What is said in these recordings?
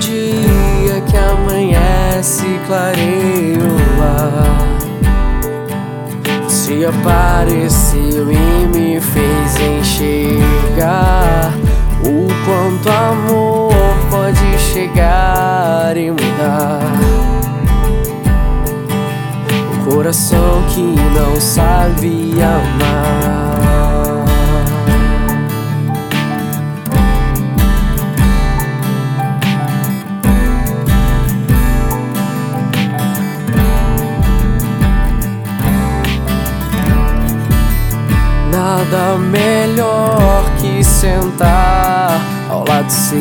dia que amanhece clareia lá, se apareceu e me fez enxergar O quanto amor pode chegar e mudar. O coração que não sabe amar. Nada melhor que sentar ao lado seu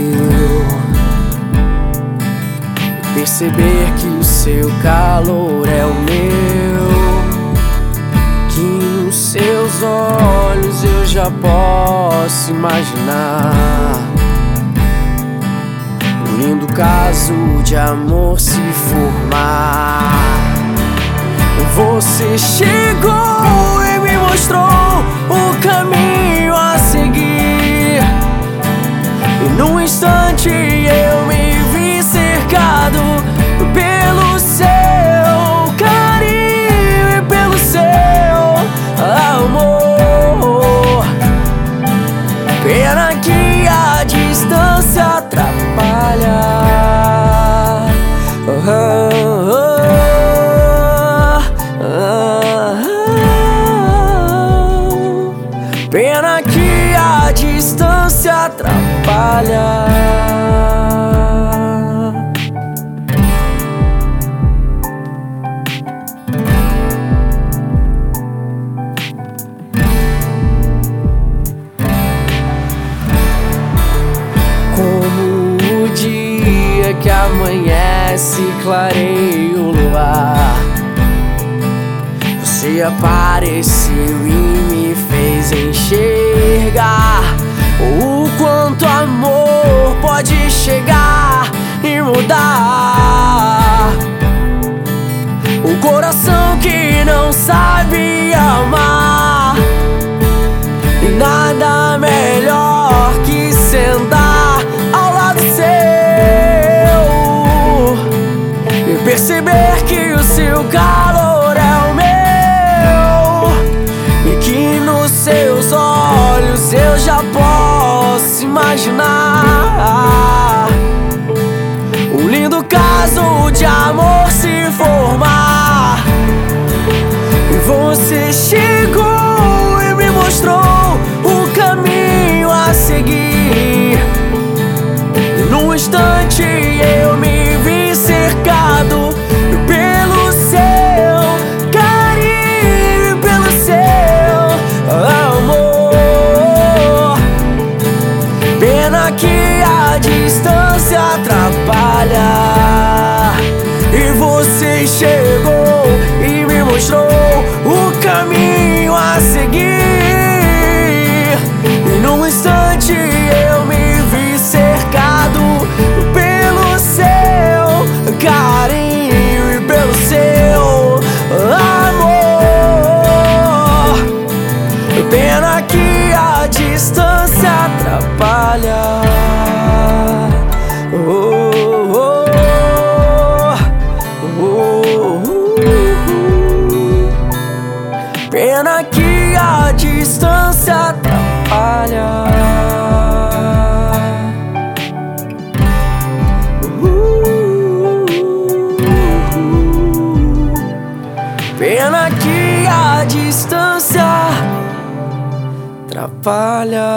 e perceber que o seu calor é o meu. Que nos seus olhos eu já posso imaginar um lindo caso de amor se formar. Você chegou distância atrapalha. Como o dia que amanhece, clareia o luar. Você apareceu e me fez enxergar perceber que o seu calor é o meu e que nos seus olhos eu já posso imaginar atrapalha. E você chegou e me mostrou Pena que a distância atrapalha. Pena que a distância atrapalha.